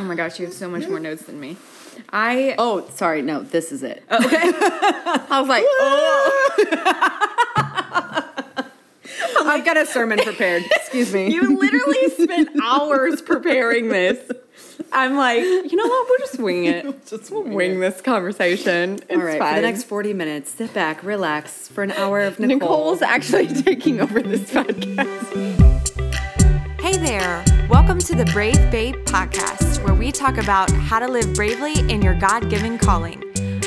Oh my gosh, you have so much more notes than me. I Oh, sorry. No, this is it. Oh, okay, I was like, oh. I've got a sermon prepared. Excuse me. you literally spent hours preparing this. I'm like, you know what? We'll just wing it. Just We'll wing this conversation. It's All right, fine. for the next 40 minutes, sit back, relax for an hour of Nicole. Nicole's actually taking over this podcast. Hey there! Welcome to the Brave Babe podcast, where we talk about how to live bravely in your God given calling.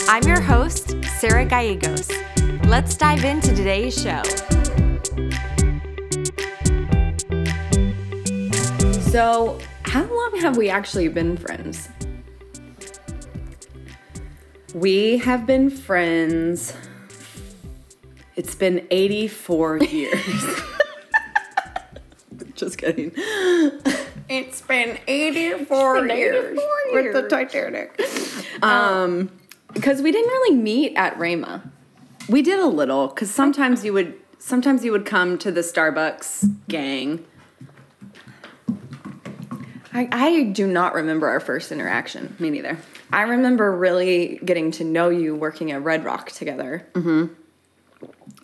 I'm your host, Sarah Gallegos. Let's dive into today's show. So, how long have we actually been friends? We have been friends. It's been 84 years. Just kidding. It's been 84 years with the Titanic. Um, because we didn't really meet at Rhema. We did a little because sometimes you would sometimes you would come to the Starbucks gang. I, I do not remember our first interaction. Me neither. I remember really getting to know you working at Red Rock together.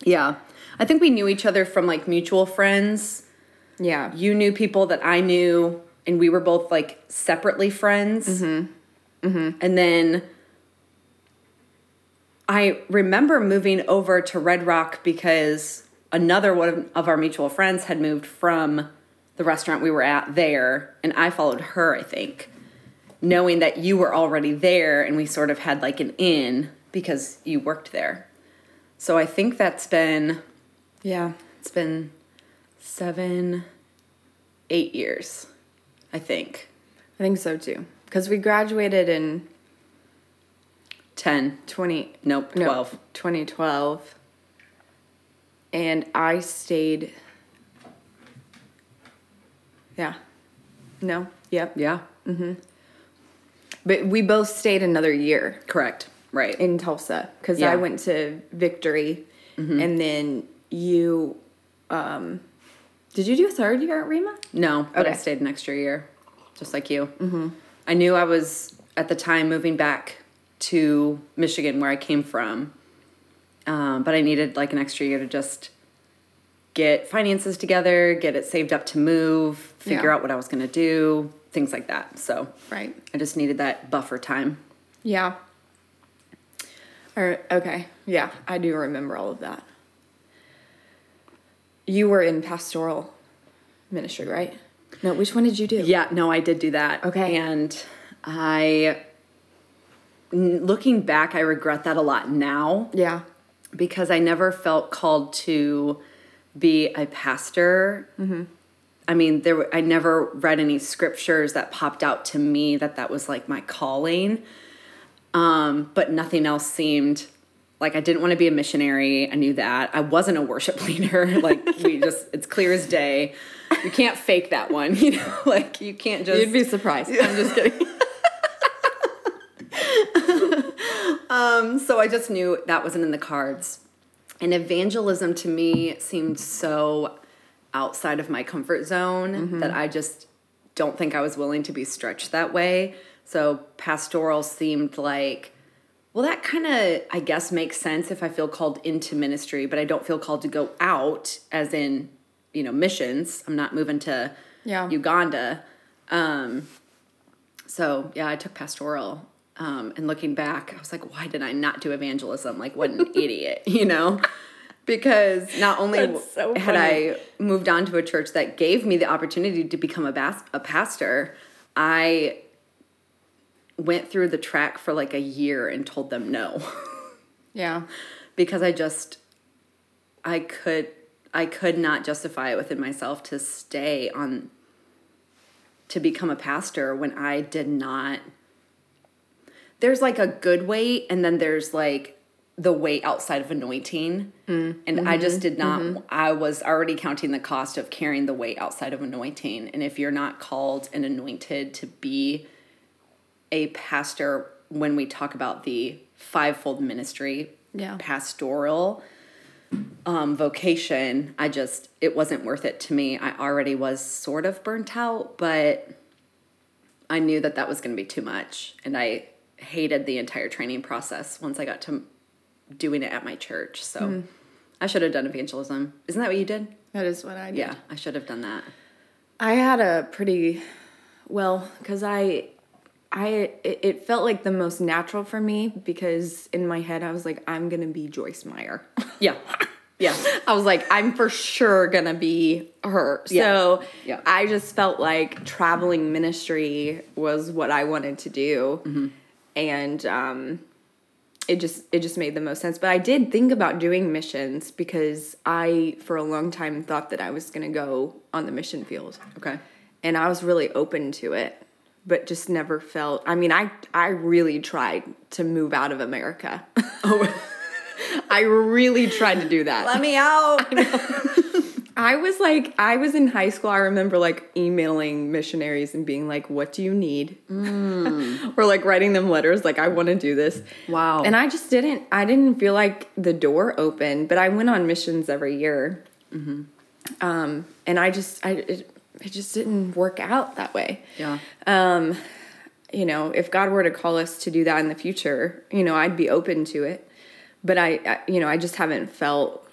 Yeah. I think we knew each other from like mutual friends. Yeah. You knew people that I knew, and we were both like separately friends. Mm-hmm. Mm-hmm. And then I remember moving over to Red Rock because another one of our mutual friends had moved from the restaurant we were at there, and I followed her, I think, knowing that you were already there, and we sort of had like an in because you worked there. So I think that's been Yeah. it's been seven, eight years, I think. I think so too. Because we graduated in 10. 20, Nope, no, 12. 2012. And I stayed. Yeah. No. Yep. Yeah, Mm hmm. But we both stayed another year correct. Right. in Tulsa because Yeah. I went to Victory, and then you. Um, did you do a third year at Rhema? no, but I stayed an extra year, just like you. Mm-hmm. I knew I was, at the time, moving back to Michigan, where I came from. Um, but I needed like an extra year to just get finances together, get it saved up to move, figure Yeah. out what I was going to do, things like that. So Right. I just needed that buffer time. Yeah. Or okay, yeah, I do remember all of that. You were in pastoral ministry, right? No, which one did you do? Yeah, no, I did do that. Okay. And I, looking back, I regret that a lot now Yeah. because I never felt called to be a pastor. Mm-hmm. I mean, there were, I never read any scriptures that popped out to me that that was like my calling. Um, but nothing else seemed like I didn't want to be a missionary. I knew that. I wasn't a worship leader. Like we just, it's clear as day. You can't fake that one, you know. Like you can't just. You'd be surprised. I'm just kidding. Um, so I just knew that wasn't in the cards. And evangelism to me seemed so outside of my comfort zone that I just don't think I was willing to be stretched that way. So pastoral seemed like, well, that kind of, I guess, makes sense if I feel called into ministry, but I don't feel called to go out, as in, you know, missions. I'm not moving to Yeah. Uganda. Um, so yeah, I took pastoral. Um, and looking back, I was like, why did I not do evangelism? Like, what an idiot, you know? Because not only so had. I moved on to a church that gave me the opportunity to become a, bas- a pastor, I went through the track for like a year and told them no. Yeah. because I just I could I could not justify it within myself to stay on to become a pastor when I did not there's like a good weight and then there's like the weight outside of anointing. Mm. And I just did mm-hmm. not mm-hmm. I was already counting the cost of carrying the weight outside of anointing. And if you're not called and anointed to be a pastor when we talk about the fivefold ministry Yeah. pastoral um, vocation i just it wasn't worth it to me i already was sort of burnt out but I knew that that was going to be too much, and I hated the entire training process once I got to doing it at my church. So Mm-hmm. I should have done evangelism. Isn't that what you did? That is what I did. Yeah, I should have done that. I had a pretty well because I I it, felt like the most natural for me because in my head I was like I'm gonna be Joyce Meyer. Yeah, yeah, I was like I'm for sure gonna be her. Yeah. So Yeah. I just felt like traveling ministry was what I wanted to do, Mm-hmm. and um, it just it just made the most sense. But I did think about doing missions because I for a long time thought that I was gonna go on the mission field okay. and I was really open to it, but just never felt. I mean, I I really tried to move out of America. Oh, I really tried to do that. Let me out. I was like, I was in high school. I remember like emailing missionaries and being like, "What do you need?" or like writing them letters, like, "I want to do this." Wow. And I just didn't. I didn't feel like the door opened, But I went on missions every year, um, and I just, I it, it just didn't work out that way. yeah, Um, you know, if God were to call us to do that in the future, you know, I'd be open to it. But I, I you know, I just haven't felt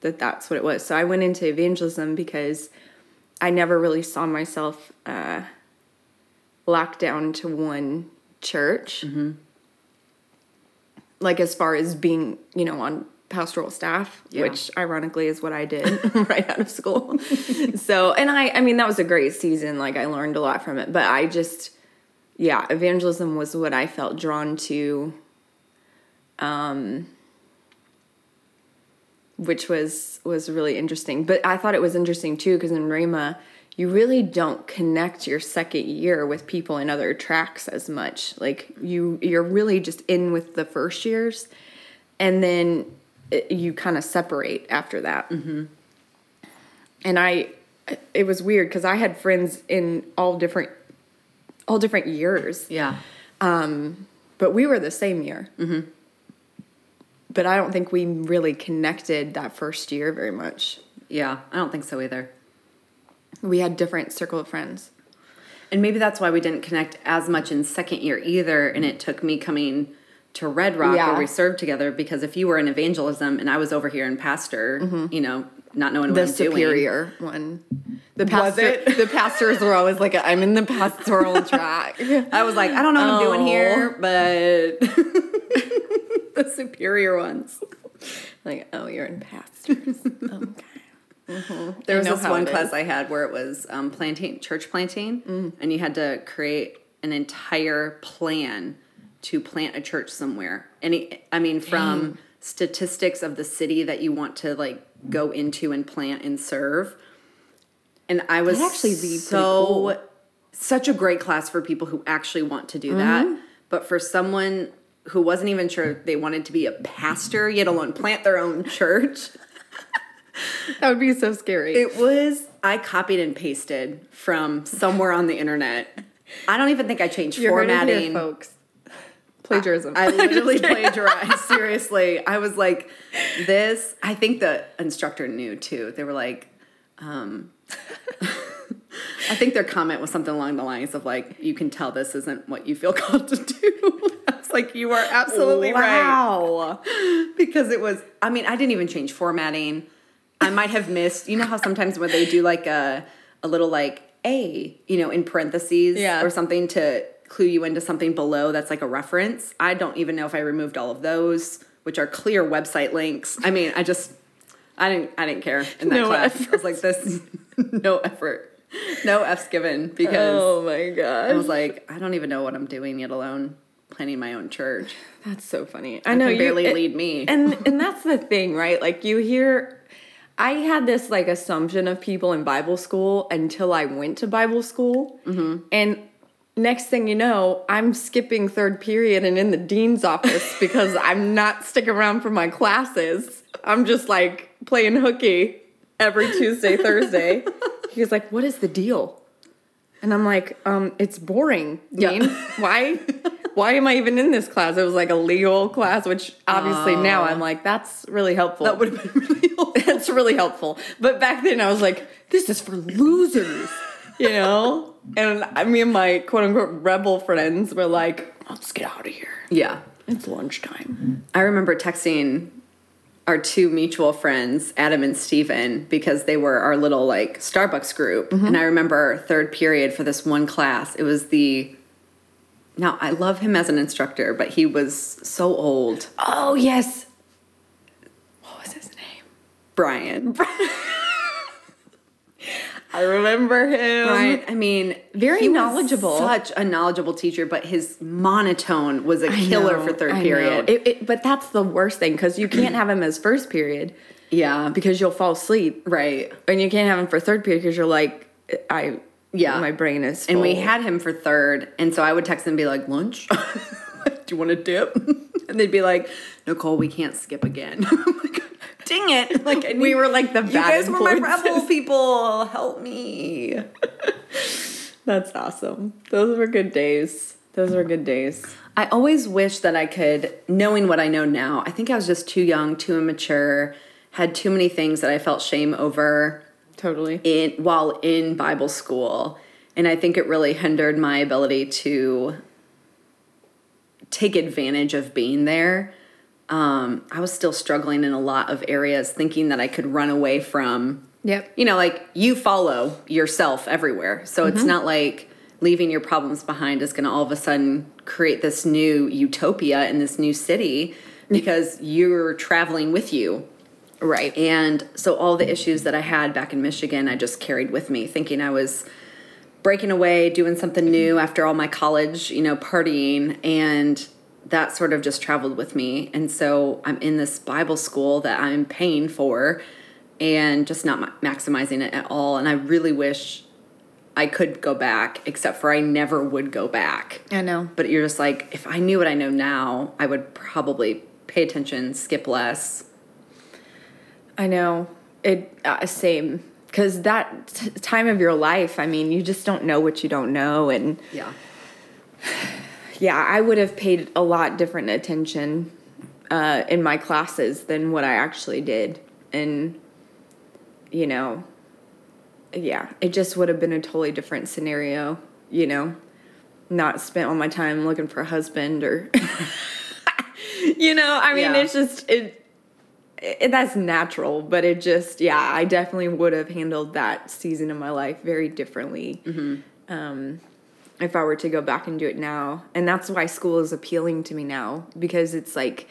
that that's what it was. So I went into evangelism because I never really saw myself uh, locked down to one church. Like as far as being, you know, on pastoral staff, Yeah. which ironically is what I did right out of school. so, and I, I mean, that was a great season. Like I learned a lot from it, but I just, yeah, evangelism was what I felt drawn to. Um, which was was really interesting. But I thought it was interesting too because in Rhema, you really don't connect your second year with people in other tracks as much. Like you you're really just in with the first years, and then it, you kind of separate after that. Mm-hmm. And I, it was weird because I had friends in all different all different years yeah. but we were the same year. Mm-hmm. But I don't think we really connected that first year very much. Yeah, I don't think so either. We had different circle of friends. And maybe that's why we didn't connect as much in second year either. And it took me coming to Red Rock Yeah. where we served together because if you were in evangelism and I was over here in pastor, mm-hmm. you know, not knowing what The I'm doing. superior one. The Was pastor, it? the pastors were always like, "I'm in the pastoral track." I was like, I don't know what I'm doing Oh. here, but the superior ones. like, oh, you're in pastors. okay. Mm-hmm. There was this one class. I had where it was um, planting, church planting, mm. and you had to create an entire plan to plant a church somewhere. Any, I mean, from statistics of the city that you want to like go into and plant and serve. And I was That'd actually so cool. such a great class for people who actually want to do that. Mm-hmm. But for someone who wasn't even sure they wanted to be a pastor, yet alone plant their own church. That would be so scary. It was I copied and pasted from somewhere on the internet. I don't even think I changed you heard it here, formatting. folks. Plagiarism. I literally plagiarized. Seriously, I was like, "This." I think the instructor knew too. They were like, um, I think their comment was something along the lines of like, "You can tell this isn't what you feel called to do." I was like, "You are absolutely right." wow. because it was i mean i didn't even change formatting i might have missed you know how sometimes when they do like a a little like a you know in parentheses Yeah. or something to clue you into something below that's like a reference i don't even know if i removed all of those which are clear website links i mean i just i didn't i didn't care in that No class i was like this no effort no f's given because Oh my god. i was like i don't even know what i'm doing yet alone planning my own church That's so funny. I I know you barely and- lead me. and and that's the thing, right? Like you hear I had this like assumption of people in Bible school until I went to Bible school. Mm-hmm. And next thing you know, I'm skipping third period and in the dean's office because I'm not sticking around for my classes. I'm just like playing hooky every Tuesday, Thursday. He's like, "What is the deal?" And I'm like, um, it's boring, Yeah. Dean. Why? Why am I even in this class? It was like a legal class, which obviously now I'm like, that's really helpful. that would have been really helpful. that's really helpful. But back then I was like, this is for losers. You know? And I me and my quote unquote rebel friends were like, let's get out of here. Yeah. It's lunchtime. I remember texting our two mutual friends, Adam and Steven, because they were our little like Starbucks group. Mm-hmm. And I remember third period for this one class, it was the now I love him as an instructor, but he was so old. Oh, yes. What was his name? Brian. I remember him. Right. I mean, Very knowledgeable. Such a knowledgeable teacher, but his monotone was a killer know, for third I period. It, it, but that's the worst thing because you can't have him as first period yeah, because you'll fall asleep. right. And you can't have him for third period because you're like, I, Yeah. my brain is And we had him for third, and so I would text him and be like, "Lunch? Do you want a dip?" and they'd be like, "Nicole, we can't skip again." Like, Dang it! Like We were like the bad you guys were my rebel people. Help me. That's awesome. Those were good days. Those were good days. I always wish that I could, knowing what I know now, I think I was just too young, too immature, had too many things that I felt shame over Totally. in while in Bible school. And I think it really hindered my ability to take advantage of being there. Um, I was still struggling in a lot of areas, thinking that I could run away from Yep. you know, like you follow yourself everywhere. So it's not like leaving your problems behind is going to all of a sudden create this new utopia in this new city because you're traveling with you. Right. And so all the issues that I had back in Michigan, I just carried with me, thinking I was breaking away, doing something new after all my college, you know, partying. And that sort of just traveled with me. And so I'm in this Bible school that I'm paying for and just not maximizing it at all. And I really wish I could go back, except for I never would go back. I know. But you're just like, if I knew what I know now, I would probably pay attention, skip less. I know. It uh, same because that t- time of your life. I mean, you just don't know what you don't know, and Yeah. yeah, I would have paid a lot different attention uh, in my classes than what I actually did, and you know, yeah, it just would have been a totally different scenario. You know, not spent all my time looking for a husband or. you know, I mean, Yeah. it's just it, it. That's natural, but it just, yeah, I definitely would have handled that season of my life very differently um, if I were to go back and do it now. And that's why school is appealing to me now because it's like,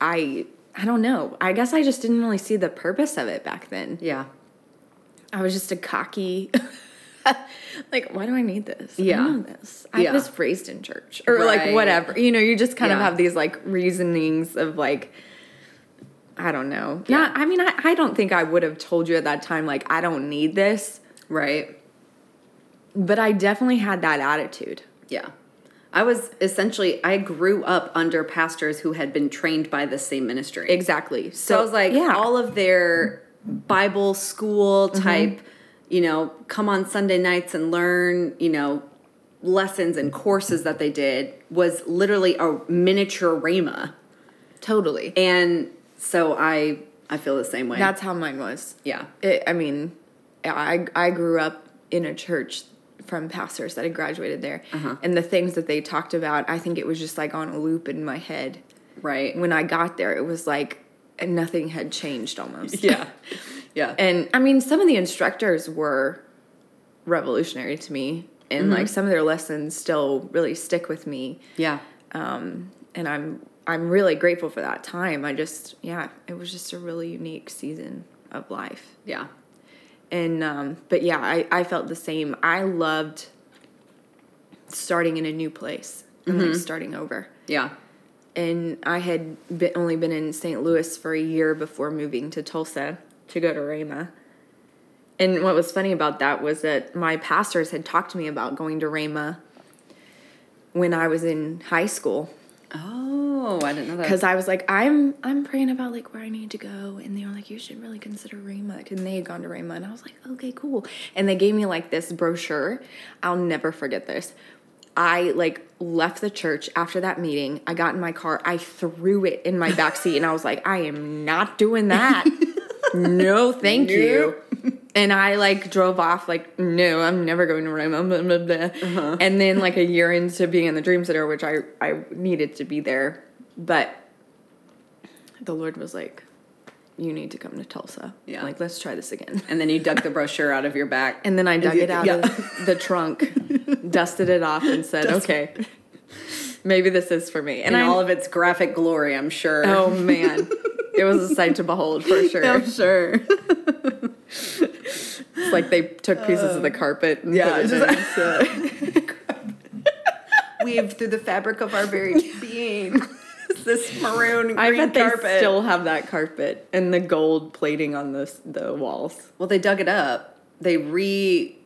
I, I don't know. I guess I just didn't really see the purpose of it back then. Yeah. I was just a cocky. like, why do I need this? I Yeah. know this. I Yeah. was raised in church, or like whatever. You know, you just kind of have these like reasonings of like, I don't know. Yeah. Not. I mean, I, I don't think I would have told you at that time like I don't need this, Right. but I definitely had that attitude. Yeah. I was essentially, I grew up under pastors who had been trained by the same ministry. Exactly. So I was like, yeah, all of their Bible school mm-hmm. type, you know, come on Sunday nights and learn, you know, lessons and courses that they did was literally a miniature Rhema. totally. And so I I feel the same way. That's how mine was. yeah. It, I mean, I I grew up in a church from pastors that had graduated there, Uh-huh. and the things that they talked about, I think it was just like on a loop in my head. Right. When I got there, it was like nothing had changed almost. yeah. Yeah. and I mean, some of the instructors were revolutionary to me, and Mm-hmm. like some of their lessons still really stick with me. yeah. Um, and I'm I'm really grateful for that time. I just yeah, it was just a really unique season of life. Yeah. And um but yeah, I I felt the same. I loved starting in a new place and like starting over. Yeah. And I had been, only been in St. Louis for a year before moving to Tulsa to go to Rhema. And what was funny about that was that my pastors had talked to me about going to Rhema when I was in high school Oh, I didn't know that. because I was like, I'm I'm praying about like where I need to go, and they were like, you should really consider Rhema, and they had gone to Rhema, and I was like, okay, cool, and they gave me like this brochure. I'll never forget this. I like left the church after that meeting. I got in my car. I threw it in my back seat, and I was like, I am not doing that. no, thank you. And I like drove off like no, I'm never going to Rhema. Blah, blah, blah. Uh-huh. And then like a year into being in the Dream Center, which I I needed to be there, but the Lord was like, "You need to come to Tulsa. Yeah. like let's try this again." And then you dug the brochure out of your back. And then I dug you- it out yeah. of the trunk, dusted it off, and said, "Okay, maybe this is for me." And I all of its graphic glory, I'm sure. oh man, it was a sight to behold for sure. I'm sure. It's like they took pieces of the uh, carpet. And yeah, put it just- in, Weaved through the fabric of our very being. this maroon I bet they carpet. still have that carpet and the gold plating on the the walls. Well, they dug it up. They re.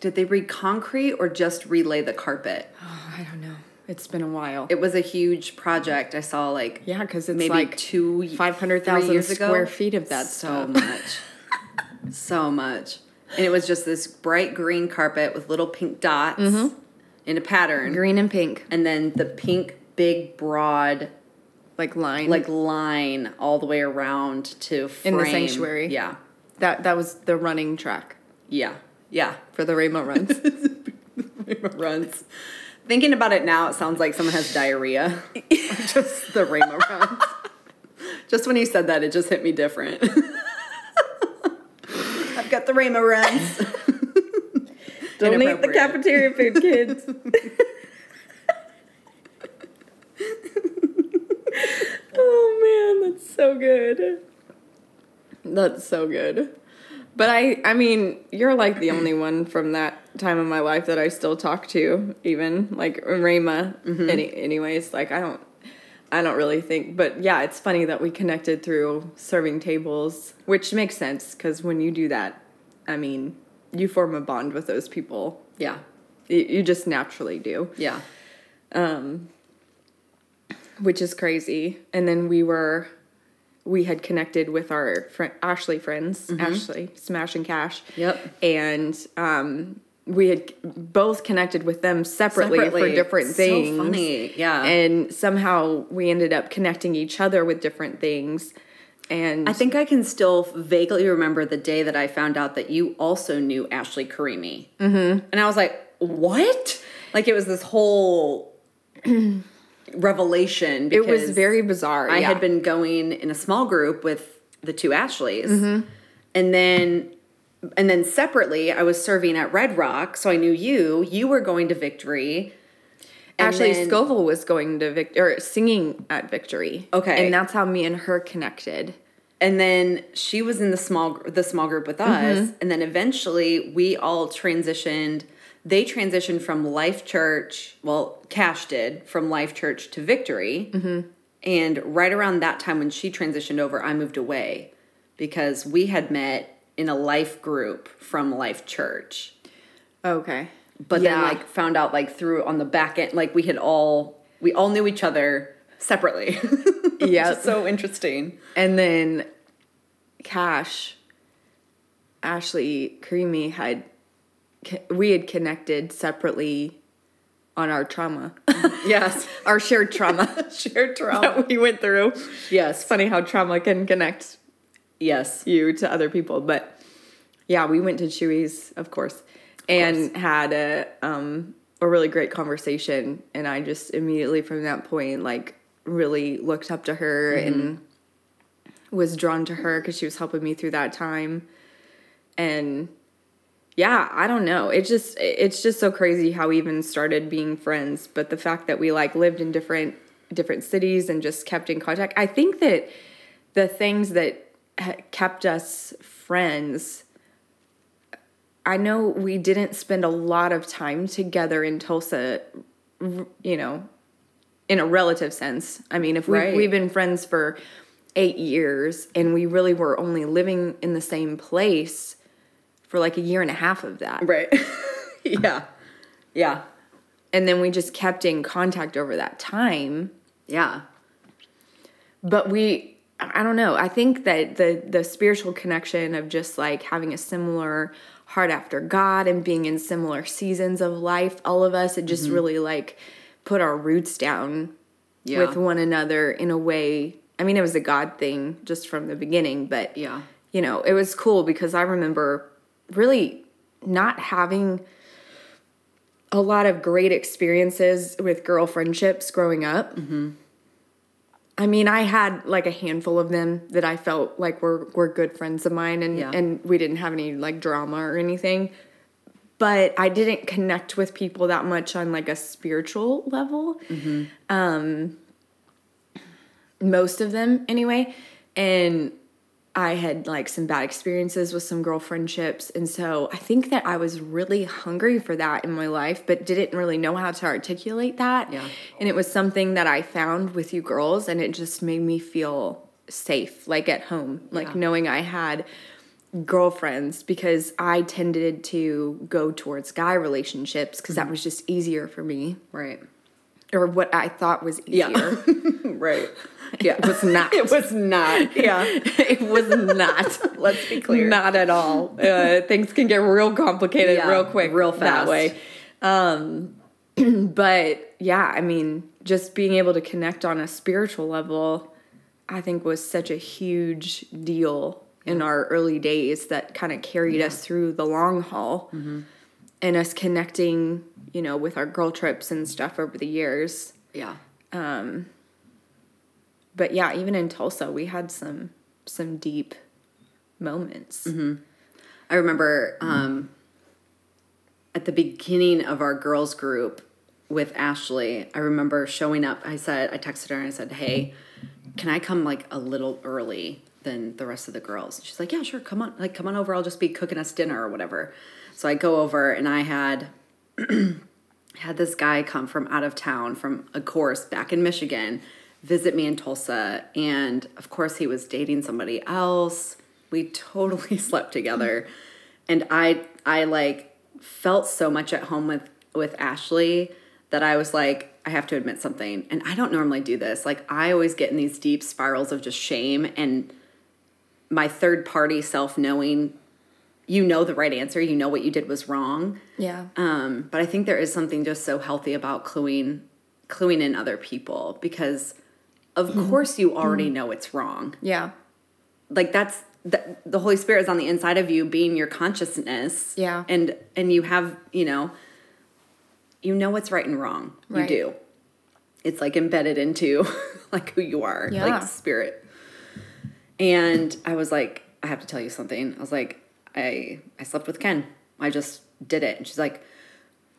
Did they re-concrete or just relay the carpet? Oh, I don't know. It's been a while. It was a huge project. I saw like yeah, because it's maybe like two five hundred thousand years ago. square feet of that so stuff. much, so much, and it was just this bright green carpet with little pink dots mm-hmm. in a pattern, Green and pink, and then the pink big broad like line. like line all the way around to frame. In the sanctuary. Yeah, that. That was the running track yeah, yeah. for the Rainbow Runs. runs. Thinking about it now, it sounds like someone has diarrhea. just the Rhema runs. Just when you said that, it just hit me different. I've got the Rhema runs. Don't eat the cafeteria food, kids. oh man, that's so good. That's so good. But I I mean, you're like the only one from that time of my life that I still talk to, even like Rhema. Any, anyways, like I don't I don't really think, but yeah, it's funny that we connected through serving tables, which makes sense because when you do that, I mean, you form a bond with those people. Yeah, You, you just naturally do, yeah. Um, which is crazy. And then we were, we had connected with our friend Ashley friends, Ashley Smash and Cash. Yep. And um, we had both connected with them separately, for Separately. different So things. funny, yeah. And somehow we ended up connecting each other with different things. And I think I can still vaguely remember the day that I found out that you also knew Ashley Karimi. Mm-hmm. And I was like, what? Like it was this whole revelation. it was very bizarre. I yeah. had been going in a small group with the two Ashleys. Mm-hmm. And then and then separately I was serving at Red Rock, so I knew you. You were going to Victory. Ashley then- Scoville was going to Vic or singing at Victory. Okay. and that's how me and her connected. and then she was in the small the small group with us Mm-hmm. and then eventually we all transitioned they transitioned from life church well cash did from life church to victory. Mm-hmm. and right around that time when she transitioned over i moved away because we had met in a life group from life church. Okay, but then like found out like through on the back end like we had all we all knew each other separately. Yeah. So interesting. And then Cash, Ashley, Creamy had we had connected separately on our trauma, yes our shared trauma shared trauma that we went through. yes Funny how trauma can connect Yes. you to other people. But yeah, we went to Chuy's, of course, and had a um a really great conversation. And I just immediately from that point, like, really looked up to her and was drawn to her because she was helping me through that time. And yeah, I don't know. It just it's just so crazy how we even started being friends, but the fact that we like lived in different different cities and just kept in contact. I think that the things that kept us friends I know we didn't spend a lot of time together in Tulsa, you know, in a relative sense. I mean, if we, Right. we've been friends for eight years and we really were only living in the same place for like a year and a half of that. Right. yeah. Yeah. And then we just kept in contact over that time. Yeah. But we, I don't know. I think that the the spiritual connection of just like having a similar heart after God and being in similar seasons of life, all of us, it just mm-hmm. really like put our roots down Yeah. with one another in a way. I mean, it was a God thing just from the beginning, but Yeah. you know, it was cool because I remember really not having a lot of great experiences with girl friendships growing up. I mean, I had like a handful of them that I felt like were were good friends of mine, and Yeah. and we didn't have any like drama or anything. But I didn't connect with people that much on like a spiritual level. Um, most of them anyway, and I had like some bad experiences with some girl friendships. And so I think that I was really hungry for that in my life, but didn't really know how to articulate that. Yeah. And it was something that I found with you girls, and it just made me feel safe, like at home, like Yeah. knowing I had girlfriends because I tended to go towards guy relationships because that mm-hmm. was just easier for me Right. or what I thought was Yeah. easier. Right. Yeah. It was not. it was not. Yeah. it was not. Let's be clear. Not at all. Uh, things can get real complicated Yeah, real quick, real fast. that way. Um, but yeah, I mean, just being able to connect on a spiritual level, I think was such a huge deal in our early days that kind of carried us through the long haul, Mm-hmm. and us connecting, you know, with our girl trips and stuff over the years. Yeah. But yeah, even in Tulsa, we had some some deep moments. I remember um, at the beginning of our girls group with Ashley, I remember showing up. I said, I texted her and I said, Hey, can I come like a little early than the rest of the girls? She's like, Yeah, sure, come on. Like, come on over. I'll just be cooking us dinner or whatever. So I go over and I had had this guy come from out of town from a course back in Michigan visit me in Tulsa and of course he was dating somebody else. We totally slept together. And I I like felt so much at home with with Ashley that I was like I have to admit something. And I don't normally do this. Like I always get in these deep spirals of just shame and my third party self knowing you know the right answer, you know what you did was wrong. Yeah. Um, but I think there is something just so healthy about cluing cluing in other people because of mm-hmm. course you already mm-hmm. know it's wrong. Yeah. Like that's the, the Holy Spirit is on the inside of you being your consciousness. Yeah. And and you have, you know, you know what's right and wrong. Right. You do. It's like embedded into like who you are, Yeah. like spirit. And I was like, I have to tell you something. I was like, I I slept with Ken. I just did it. And she's like,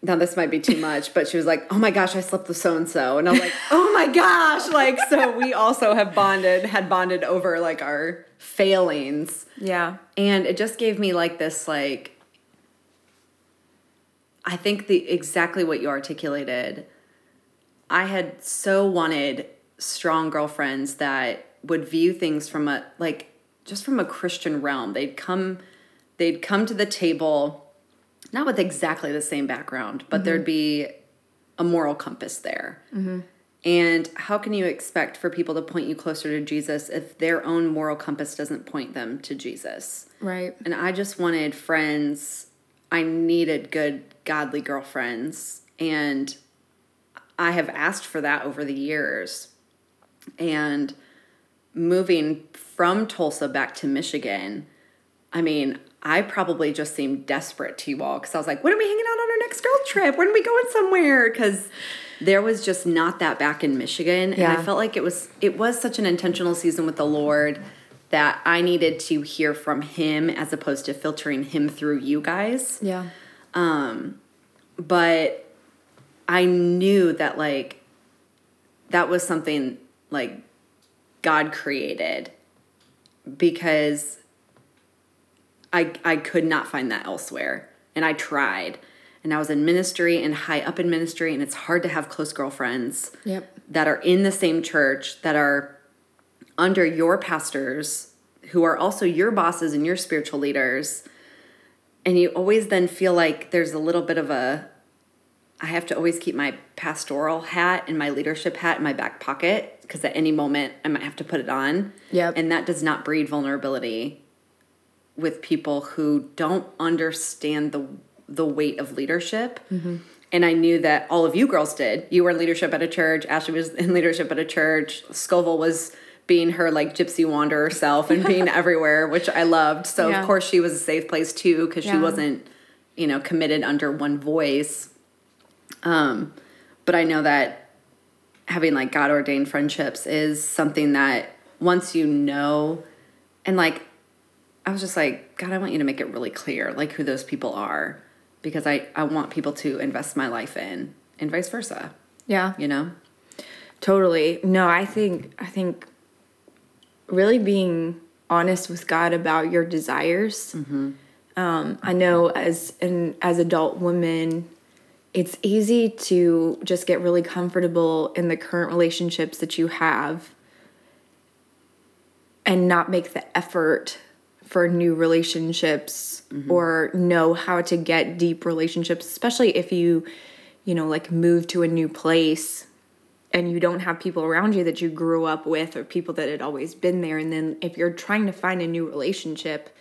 now this might be too much, but she was like, oh my gosh, I slept with so and so. And I was like, oh my gosh. Like, so we also have bonded, had bonded over like our failings. Yeah. And it just gave me like this, like, I think the exactly what you articulated. I had so wanted strong girlfriends that would view things from a like just from a Christian realm. They'd come they'd come to the table not with exactly the same background, but mm-hmm. there'd be a moral compass there. Mm-hmm. And how can you expect for people to point you closer to Jesus if their own moral compass doesn't point them to Jesus? Right. And I just wanted friends. I needed good, godly girlfriends. And I have asked for that over the years. And moving from Tulsa back to Michigan, I mean, I probably just seemed desperate to you all because I was like, when are we hanging out on our next girl trip? When are we going somewhere? Because there was just not that back in Michigan. And I felt like it was it was such an intentional season with the Lord that I needed to hear from him as opposed to filtering him through you guys Yeah. Um but I knew that like that was something like God created because I I could not find that elsewhere and I tried and I was in ministry and high up in ministry and it's hard to have close girlfriends Yep. that are in the same church that are under your pastors who are also your bosses and your spiritual leaders and you always then feel like there's a little bit of a I have to always keep my pastoral hat and my leadership hat in my back pocket because at any moment I might have to put it on. Yep. And that does not breed vulnerability with people who don't understand the the weight of leadership. And I knew that all of you girls did. You were in leadership at a church. Ashley was in leadership at a church. Scoville was being her like gypsy wanderer self and being everywhere, which I loved. So Yeah. of course she was a safe place too because Yeah. she wasn't, you know, committed under one voice. Um, but I know that having like God ordained friendships is something that once you know, and like I was just like, God, I want you to make it really clear, like who those people are, because I I want people to invest my life in, and vice versa. Yeah. You know. Totally. No, I think I think really being honest with God about your desires. Um, I know as an as adult women, it's easy to just get really comfortable in the current relationships that you have and not make the effort for new relationships mm-hmm. or know how to get deep relationships, especially if you, you know, like move to a new place and you don't have people around you that you grew up with or people that had always been there. And then if you're trying to find a new relationship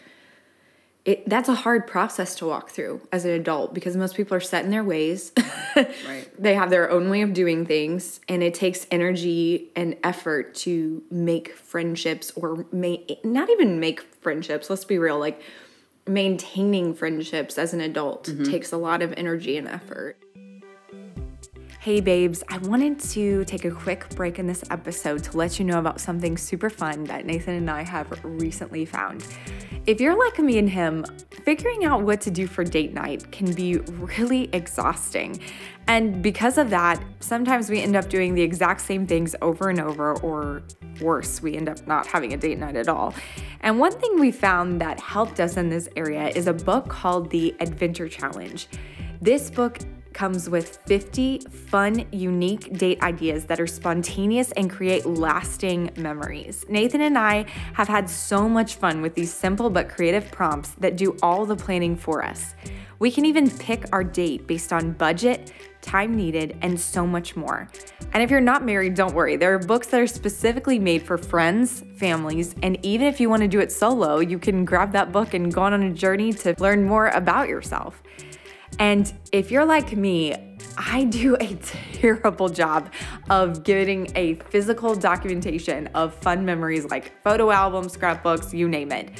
it that's a hard process to walk through as an adult because most people are set in their ways. Right. they have their own way of doing things and it takes energy and effort to make friendships or make not even make friendships let's be real like maintaining friendships as an adult mm-hmm. takes a lot of energy and effort Hey babes, I wanted to take a quick break in this episode to let you know about something super fun that Nathan and I have recently found. If you're like me and him, figuring out what to do for date night can be really exhausting. And because of that, sometimes we end up doing the exact same things over and over, or worse, we end up not having a date night at all. And one thing we found that helped us in this area is a book called The Adventure Challenge. This book comes with 50 fun, unique date ideas that are spontaneous and create lasting memories. Nathan and I have had so much fun with these simple but creative prompts that do all the planning for us. We can even pick our date based on budget, time needed, and so much more. And if you're not married, don't worry. There are books that are specifically made for friends, families, and even if you want to do it solo, you can grab that book and go on a journey to learn more about yourself. And if you're like me, I do a terrible job of getting a physical documentation of fun memories like photo albums, scrapbooks, you name it.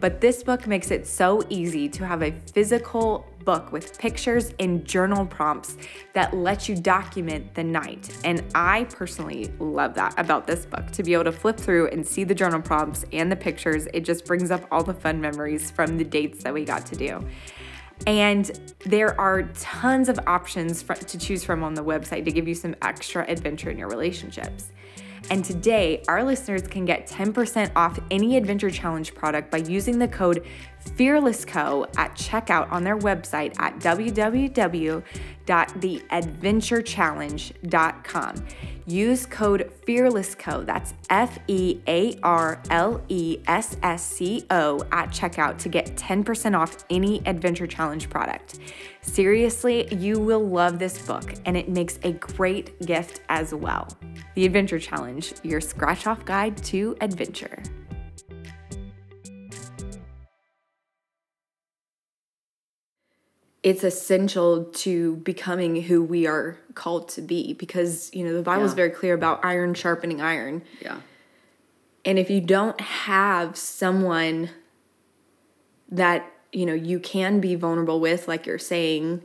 But this book makes it so easy to have a physical book with pictures and journal prompts that let you document the night. And I personally love that about this book to be able to flip through and see the journal prompts and the pictures. It just brings up all the fun memories from the dates that we got to do. And there are tons of options for, to choose from on the website to give you some extra adventure in your relationships. And today, our listeners can get 10% off any Adventure Challenge product by using the code FEARLESSCO at checkout on their website at www.theadventurechallenge.com. Use code FEARLESSCO, that's F E A R L E S S C O, at checkout to get 10% off any Adventure Challenge product. Seriously, you will love this book, and it makes a great gift as well. The Adventure Challenge, your scratch off guide to adventure. it's essential to becoming who we are called to be because you know the bible's Yeah. very clear about iron sharpening iron Yeah. and if you don't have someone that you know you can be vulnerable with like you're saying.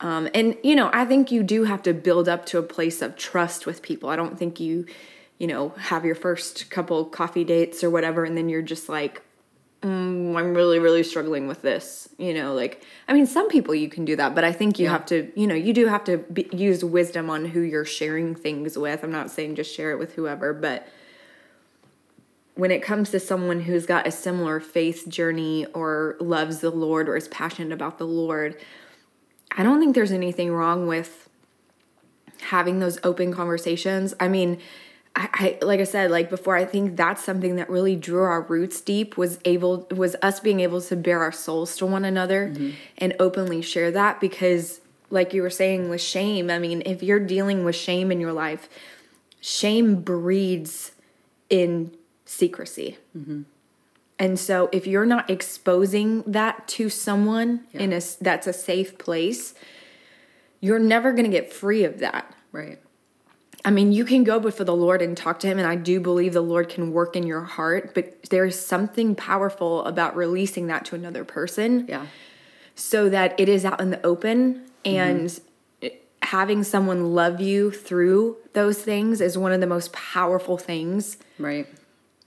Um, and you know i think you do have to build up to a place of trust with people. I don't think you you know have your first couple coffee dates or whatever and then you're just like mm, i'm really really struggling with this you know like i mean some people you can do that but i think you have to you know you do have to be, use wisdom on who you're sharing things with. I'm not saying just share it with whoever but when it comes to someone who's got a similar faith journey or loves the Lord or is passionate about the Lord, I don't think there's anything wrong with having those open conversations. I mean, I, I like I said, like before, I think that's something that really drew our roots deep was able was us being able to bear our souls to one another mm-hmm. and openly share that because like you were saying with shame, I mean, if you're dealing with shame in your life, shame breeds in secrecy. Mm-hmm. And so if you're not exposing that to someone in a that's a safe place, you're never going to get free of that. Right. I mean, you can go before the Lord and talk to Him, and I do believe the Lord can work in your heart, but there's something powerful about releasing that to another person Yeah. so that it is out in the open mm-hmm. and having someone love you through those things is one of the most powerful things Right.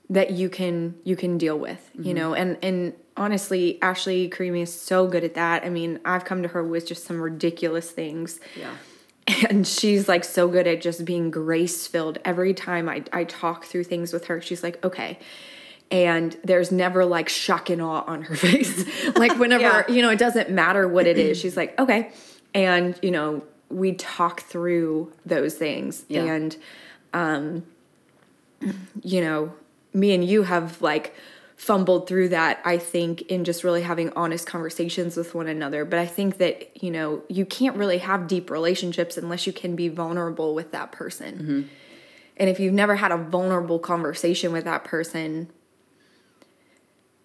That you can you can deal with you know? And and honestly ashley creamy is so good at that. I mean i've come to her with just some ridiculous things. Yeah. and she's like so good at just being grace filled every time I, I talk through things with her. She's like okay. And there's never like shock and awe on her face. Like whenever Yeah. you know it doesn't matter what it is she's like okay. And you know we talk through those things. Yeah. and um you know me and you have like fumbled through that i think in just really having honest conversations with one another. But i think that you know you can't really have deep relationships unless you can be vulnerable with that person. Mm-hmm. And if you've never had a vulnerable conversation with that person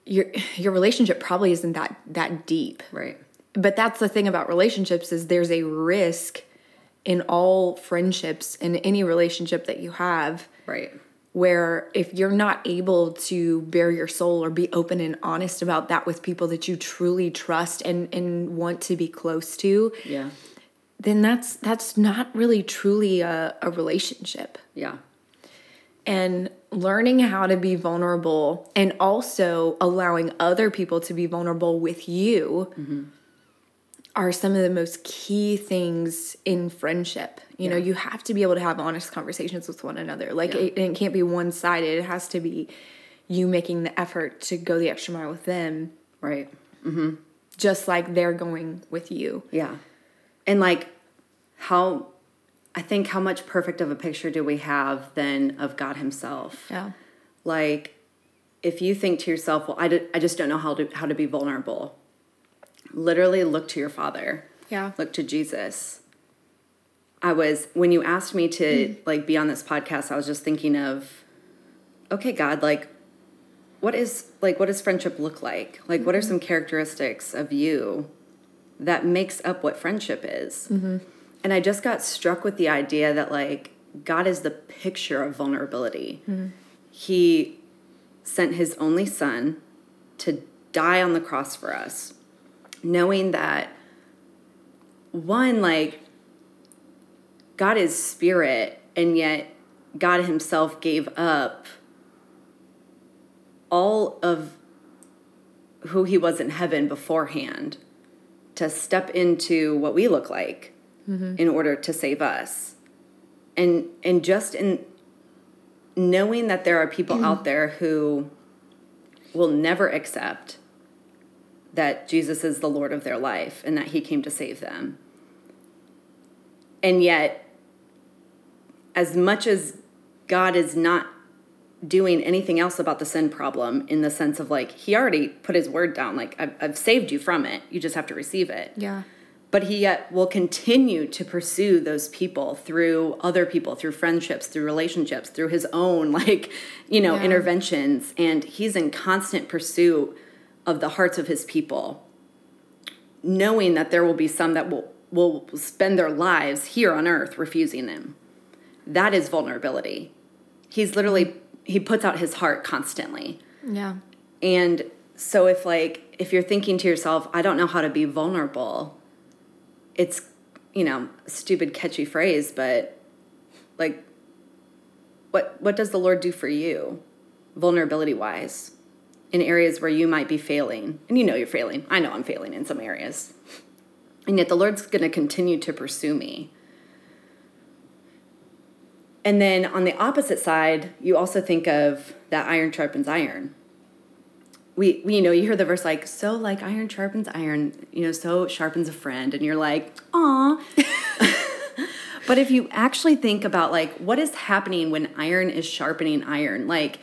your your relationship probably isn't that that deep. Right. but that's the thing about relationships is there's a risk in all friendships in any relationship that you have. Right. Where if you're not able to bare your soul or be open and honest about that with people that you truly trust and and want to be close to Yeah. then that's that's not really truly a, a relationship Yeah. and learning how to be vulnerable and also allowing other people to be vulnerable with you mm-hmm. Are some of the most key things in friendship. You know, you have to be able to have honest conversations with one another. Like Yeah. it, it can't be one sided. It has to be you making the effort to go the extra mile with them, Right. Mm-hmm. just like they're going with you. Yeah. And like how I think how much perfect of a picture do we have then of God himself? Yeah. Like if you think to yourself, well, I, did, I just don't know how to how to be vulnerable. Literally look to your father. Yeah. Look to Jesus. I was when you asked me to mm. like be on this podcast, I was just thinking of okay, God, like what is like what does friendship look like? Like what are mm-hmm. some characteristics of you that makes up what friendship is? Mm-hmm. And I just got struck with the idea that like God is the picture of vulnerability. Mm-hmm. He sent his only son to die on the cross for us, knowing that one, like, God is spirit, and yet God himself gave up all of who he was in heaven beforehand to step into what we look like mm-hmm. in order to save us. And and just in knowing that there are people out there who will never accept that Jesus is the Lord of their life and that he came to save them. And yet, as much as God is not doing anything else about the sin problem in the sense of like, he already put his word down, like, I've, I've saved you from it, you just have to receive it Yeah. but he yet will continue to pursue those people through other people through friendships through relationships through his own like you know Yeah. interventions and he's in constant pursuit of the hearts of his people knowing that there will be some that will will spend their lives here on earth refusing him. That is vulnerability. He's literally he puts out his heart constantly. Yeah. and so if like if you're thinking to yourself, I don't know how to be vulnerable, it's you know, stupid catchy phrase, but like what what does the Lord do for you vulnerability wise in areas where you might be failing? And you know you're failing. I know I'm failing in some areas. And yet the Lord's going to continue to pursue me. And then on the opposite side, you also think of that iron sharpens iron we, we you know you hear the verse like so like iron sharpens iron you know so sharpens a friend and you're like aw but if you actually think about like what is happening when iron is sharpening iron like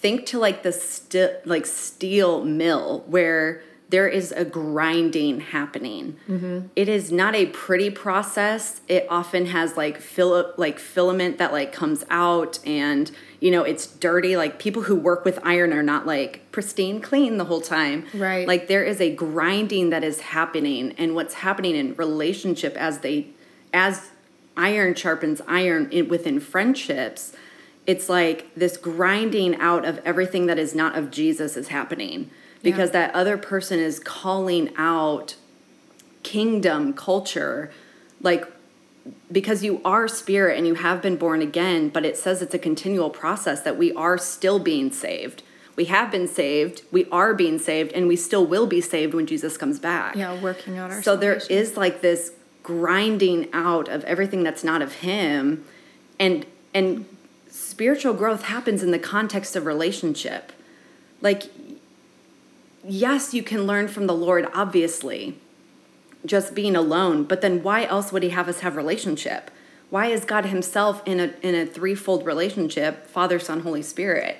think to like the sti- like steel mill where there is a grinding happening. Mm-hmm. It is not a pretty process. It often has like fil- like filament that like comes out and you know it's dirty. Like people who work with iron are not like pristine clean the whole time. Right. like there is a grinding that is happening and what's happening in relationship as they as iron sharpens iron in, within friendships, it's like this grinding out of everything that is not of Jesus is happening. Because that other person is calling out kingdom culture like because you are spirit and you have been born again but it says it's a continual process that we are still being saved. We have been saved we are being saved and we still will be saved when jesus comes back. Yeah, working on our so there salvation. is like this grinding out of everything that's not of him and and spiritual growth happens in the context of relationship. Like yes you can learn from the lord obviously just being alone but then why else would he have us have relationship? Why is god himself in a in a threefold relationship father son holy spirit?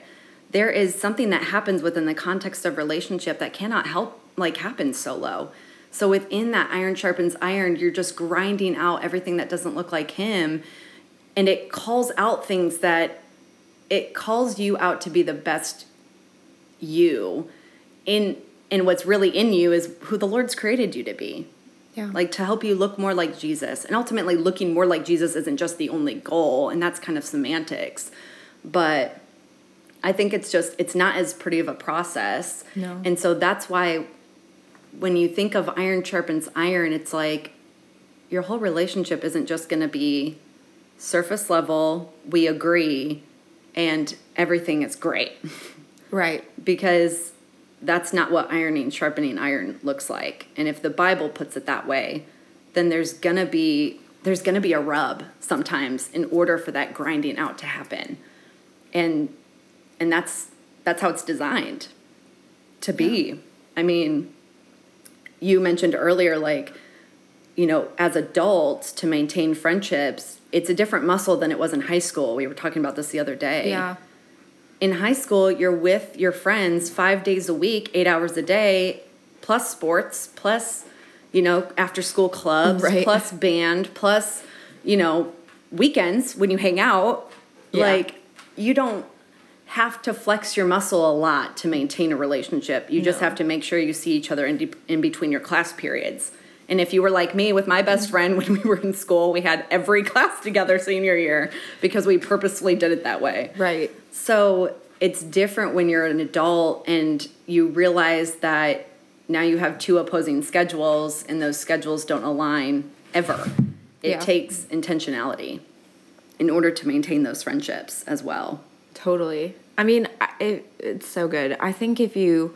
There is something that happens within the context of relationship that cannot help like happen solo. So within that iron sharpens iron you're just grinding out everything that doesn't look like him and it calls out things that it calls you out to be the best you in and what's really in you is who the lord's created you to be Yeah. like to help you look more like jesus and ultimately looking more like jesus isn't just the only goal and that's kind of semantics but i think it's just it's not as pretty of a process No. and so that's why when you think of iron sharpens iron it's like your whole relationship isn't just going to be surface level we agree and everything is great. Right. because that's not what ironing sharpening iron looks like. And if the bible puts it that way then there's gonna be there's gonna be a rub sometimes in order for that grinding out to happen. And and that's that's how it's designed to be. I mean you mentioned earlier like you know as adults to maintain friendships it's a different muscle than it was in high school we were talking about this the other day Yeah. in high school, you're with your friends five days a week, eight hours a day, plus sports, plus, you know, after school clubs, Right. plus band, plus, you know, weekends when you hang out. Yeah. Like, you don't have to flex your muscle a lot to maintain a relationship. You just have to make sure you see each other in, de- in between your class periods. And if you were like me with my best mm-hmm. friend when we were in school, we had every class together senior year because we purposefully did it that way. Right. So it's different when you're an adult and you realize that now you have two opposing schedules and those schedules don't align ever. It Yeah. takes intentionality in order to maintain those friendships as well. Totally. I mean, it, it's so good. I think if you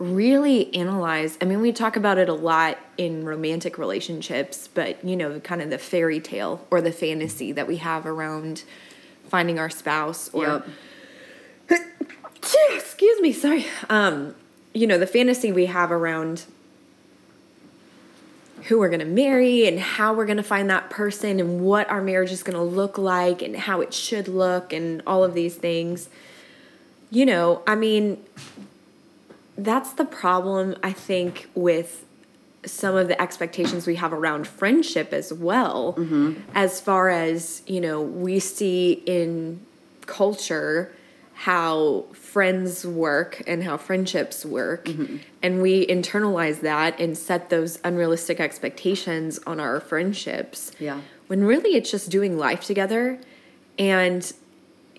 really analyze, I mean, we talk about it a lot in romantic relationships, but you know, kind of the fairy tale or the fantasy that we have around finding our spouse or Yep. excuse me, sorry. Um, you know, the fantasy we have around who we're going to marry and how we're going to find that person and what our marriage is going to look like and how it should look and all of these things. You know, I mean, that's the problem, I think, with some of the expectations we have around friendship as well. Mm-hmm. As far as, you know, we see in culture how friends work and how friendships work. Mm-hmm. And we internalize that and set those unrealistic expectations on our friendships. Yeah. When really it's just doing life together and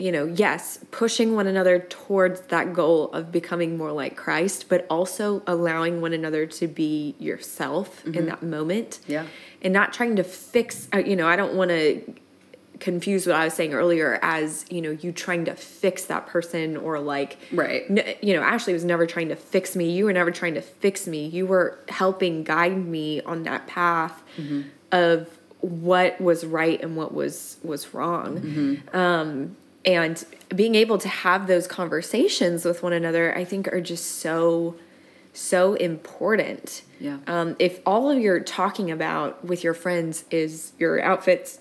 you know, yes, pushing one another towards that goal of becoming more like Christ, but also allowing one another to be yourself in that moment. Yeah. And not trying to fix, uh, you know, I don't want to confuse what I was saying earlier as, you know, you trying to fix that person or like, Right. n- you know, Ashley was never trying to fix me. You were never trying to fix me. You were helping guide me on that path of what was right and what was was wrong. Um, and being able to have those conversations with one another, I think, are just so so important. Yeah. Um, if all of you're talking about with your friends is your outfits,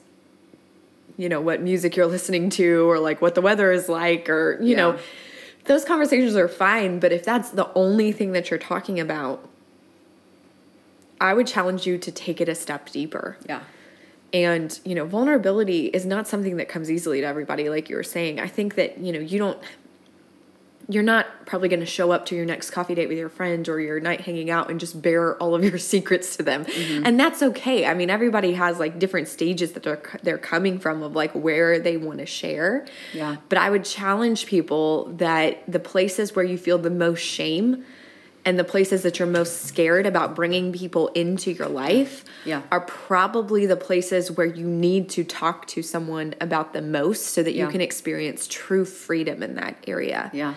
you know, what music you're listening to, or like what the weather is like, or, you Yeah. know, those conversations are fine. But if that's the only thing that you're talking about, I would challenge you to take it a step deeper. Yeah. And, you know, vulnerability is not something that comes easily to everybody, like you were saying. I think that, you know, you don't, you're not probably going to show up to your next coffee date with your friend or your night hanging out and just bare all of your secrets to them. Mm-hmm. And that's okay. I mean, everybody has like different stages that they're they're coming from of like where they want to share. Yeah. But I would challenge people that the places where you feel the most shame and the places that you're most scared about bringing people into your life Yeah. are probably the places where you need to talk to someone about the most so that you can experience true freedom in that area. Yeah.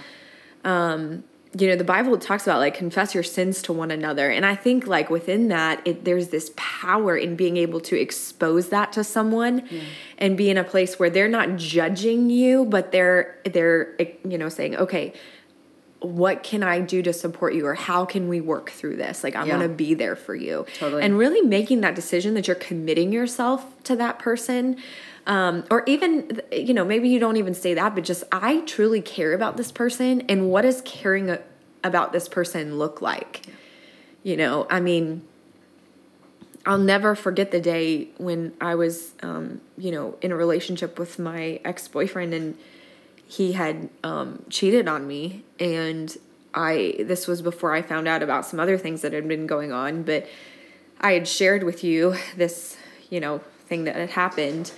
Um, you know the bible talks about like confess your sins to one another. And i think like within that it, there's this power in being able to expose that to someone and be in a place where they're not judging you but they're they're you know saying okay what can i do to support you or how can we work through this like i Yeah. want to be there for you Totally. and really making that decision that you're committing yourself to that person um, or even you know maybe you don't even say that but just i truly care about this person and what does caring about this person look like you know i mean i'll never forget the day when i was um, you know in a relationship with my ex-boyfriend and he had um, cheated on me and i this was before i found out about some other things that had been going on but i had shared with you this you know thing that had happened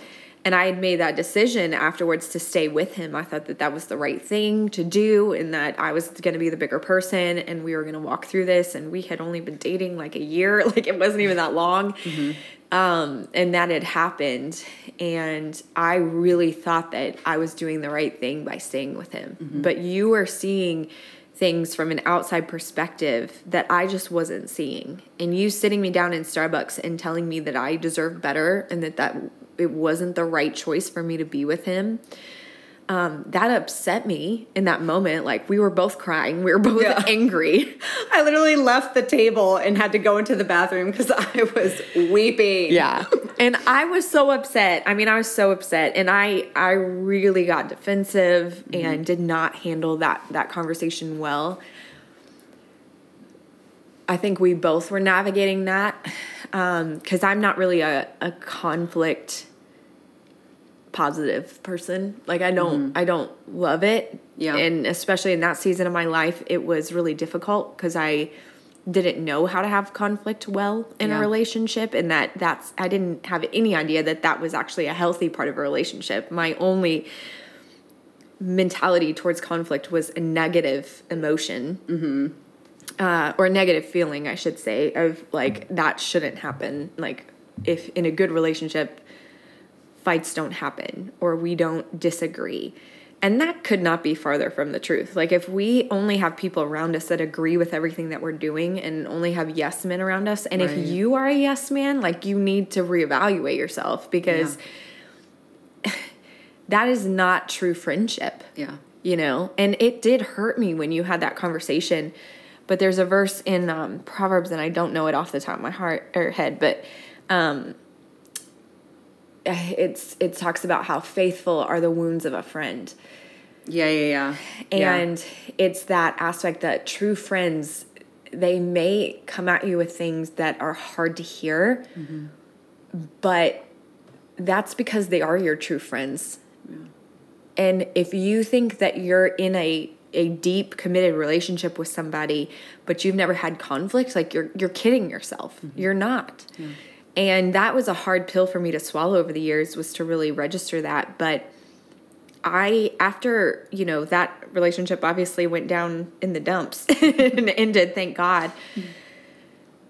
and i had made that decision afterwards to stay with him. I thought that that was the right thing to do and that i was going to be the bigger person and we were going to walk through this and we had only been dating like a year. Like it wasn't even that long. Um, and that had happened. And i really thought that i was doing the right thing by staying with him. But you were seeing things from an outside perspective that i just wasn't seeing. And you sitting me down in starbucks and telling me that i deserved better and that that it wasn't the right choice for me to be with him um, that upset me in that moment like we were both crying we were both Yeah. angry I literally left the table and had to go into the bathroom because I was weeping. Yeah. and I was so upset. I mean, I was so upset and I I really got defensive and did not handle that that conversation well. I think we both were navigating that um cuz I'm not really a a conflict positive person. Like I don't I don't love it. Yeah. And especially in that season of my life, it was really difficult cuz I didn't know how to have conflict well in a relationship and that that's I didn't have any idea that that was actually a healthy part of a relationship. My only mentality towards conflict was a negative emotion. Uh, or a negative feeling, I should say, of like that shouldn't happen. Like if in a good relationship, fights don't happen or we don't disagree. And that could not be farther from the truth. Like if we only have people around us that agree with everything that we're doing and only have yes men around us, and Right. if you are a yes man, like you need to reevaluate yourself because that is not true friendship Yeah. you know and it did hurt me when you had that conversation but there's a verse in um, proverbs and i don't know it off the top of my heart or head but um, it's it talks about how faithful are the wounds of a friend Yeah. Yeah. Yeah. and it's that aspect that true friends they may come at you with things that are hard to hear but that's because they are your true friends and if you think that you're in a a deep committed relationship with somebody but you've never had conflict like you're you're kidding yourself. Mm-hmm. You're not. And that was a hard pill for me to swallow over the years was to really register that. But I after you know that relationship obviously went down in the dumps and ended thank God. Mm-hmm.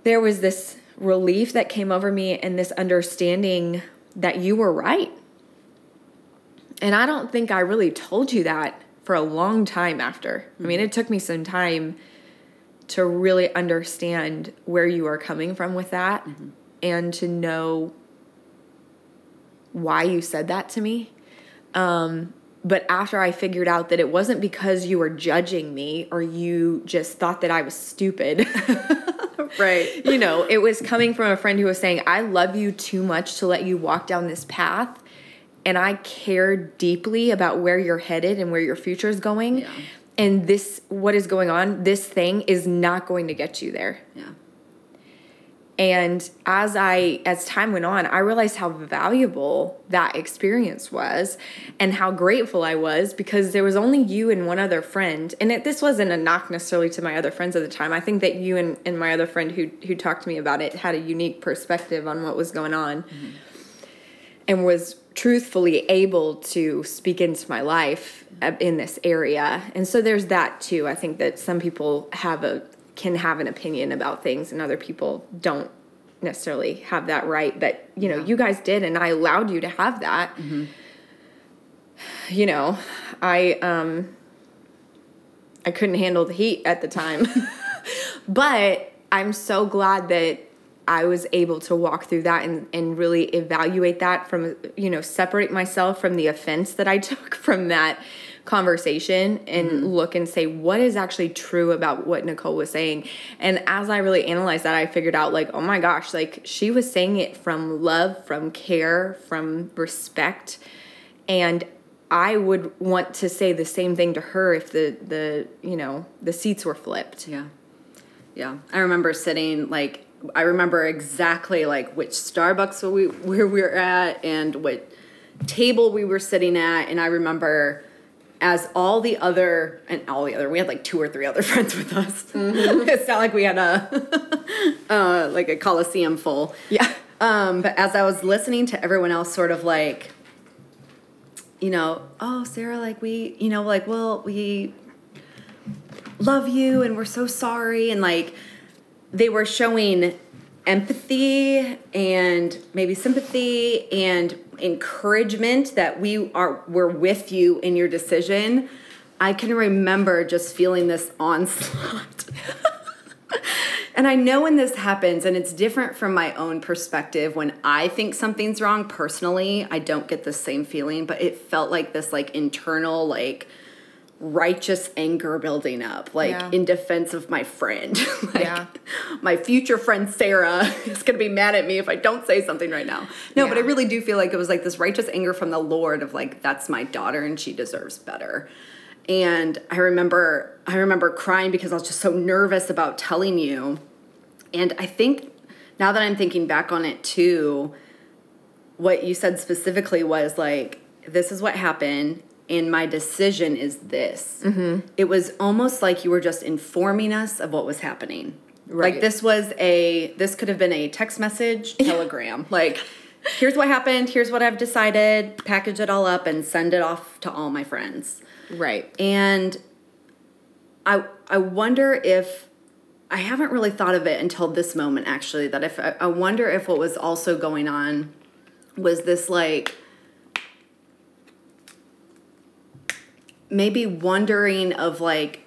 There was this relief that came over me and this understanding that you were right. And I don't think I really told you that for a long time after I mean it took me some time to really understand where you are coming from with that and to know why you said that to me um, but after I figured out that it wasn't because you were judging me or you just thought that I was stupid, Right. you know, it was coming from a friend who was saying, I love you too much to let you walk down this path. And I care deeply about where you're headed and where your future is going. Yeah. And this, what is going on, this thing is not going to get you there. Yeah. And as I as time went on, I realized how valuable that experience was and how grateful I was because there was only you and one other friend. And it, this wasn't a knock necessarily to my other friends at the time. I think that you and, and my other friend who who talked to me about it had a unique perspective on what was going on. Mm-hmm. And was truthfully able to speak into my life in this area. And so there's that too. I think that some people have a can have an opinion about things and other people don't necessarily have that right but you know yeah. you guys did and i allowed you to have that mm-hmm. you know i um i couldn't handle the heat at the time but i'm so glad that i was able to walk through that and, and really evaluate that from you know separate myself from the offense that i took from that conversation and mm-hmm. look and say what is actually true about what Nicole was saying. And as I really analyzed that, I figured out like, oh my gosh, like she was saying it from love, from care, from respect. And I would want to say the same thing to her if the the you know the seats were flipped. Yeah, yeah. I remember sitting like I remember exactly like which Starbucks we where we were at and what table we were sitting at, and I remember as all the other and all the other we had like two or three other friends with us. Mm-hmm. it's not like we had a uh, like a coliseum full. Yeah. Um, but as i was listening to everyone else sort of like you know oh sarah like we you know like well we love you and we're so sorry. And like they were showing empathy and maybe sympathy and encouragement that we are we're with you in your decision. I can remember just feeling this onslaught. And i know when this happens and it's different from my own perspective. When i think something's wrong personally i don't get the same feeling but it felt like this like internal like righteous anger building up, like yeah. in defense of my friend. like yeah. my future friend Sarah is gonna be mad at me if I don't say something right now. No, yeah. but I really do feel like it was like this righteous anger from the Lord of like, that's my daughter and she deserves better. And I remember I remember crying because I was just so nervous about telling you. And I think now that I'm thinking back on it too, what you said specifically was like, this is what happened and my decision is this. Mm-hmm. It was almost like you were just informing us of what was happening. Right. Like this was a this could have been a text message, telegram. like here's what happened, here's what I've decided, package it all up and send it off to all my friends. Right. And I I wonder if I haven't really thought of it until this moment actually that if I, I wonder if what was also going on was this like maybe wondering of like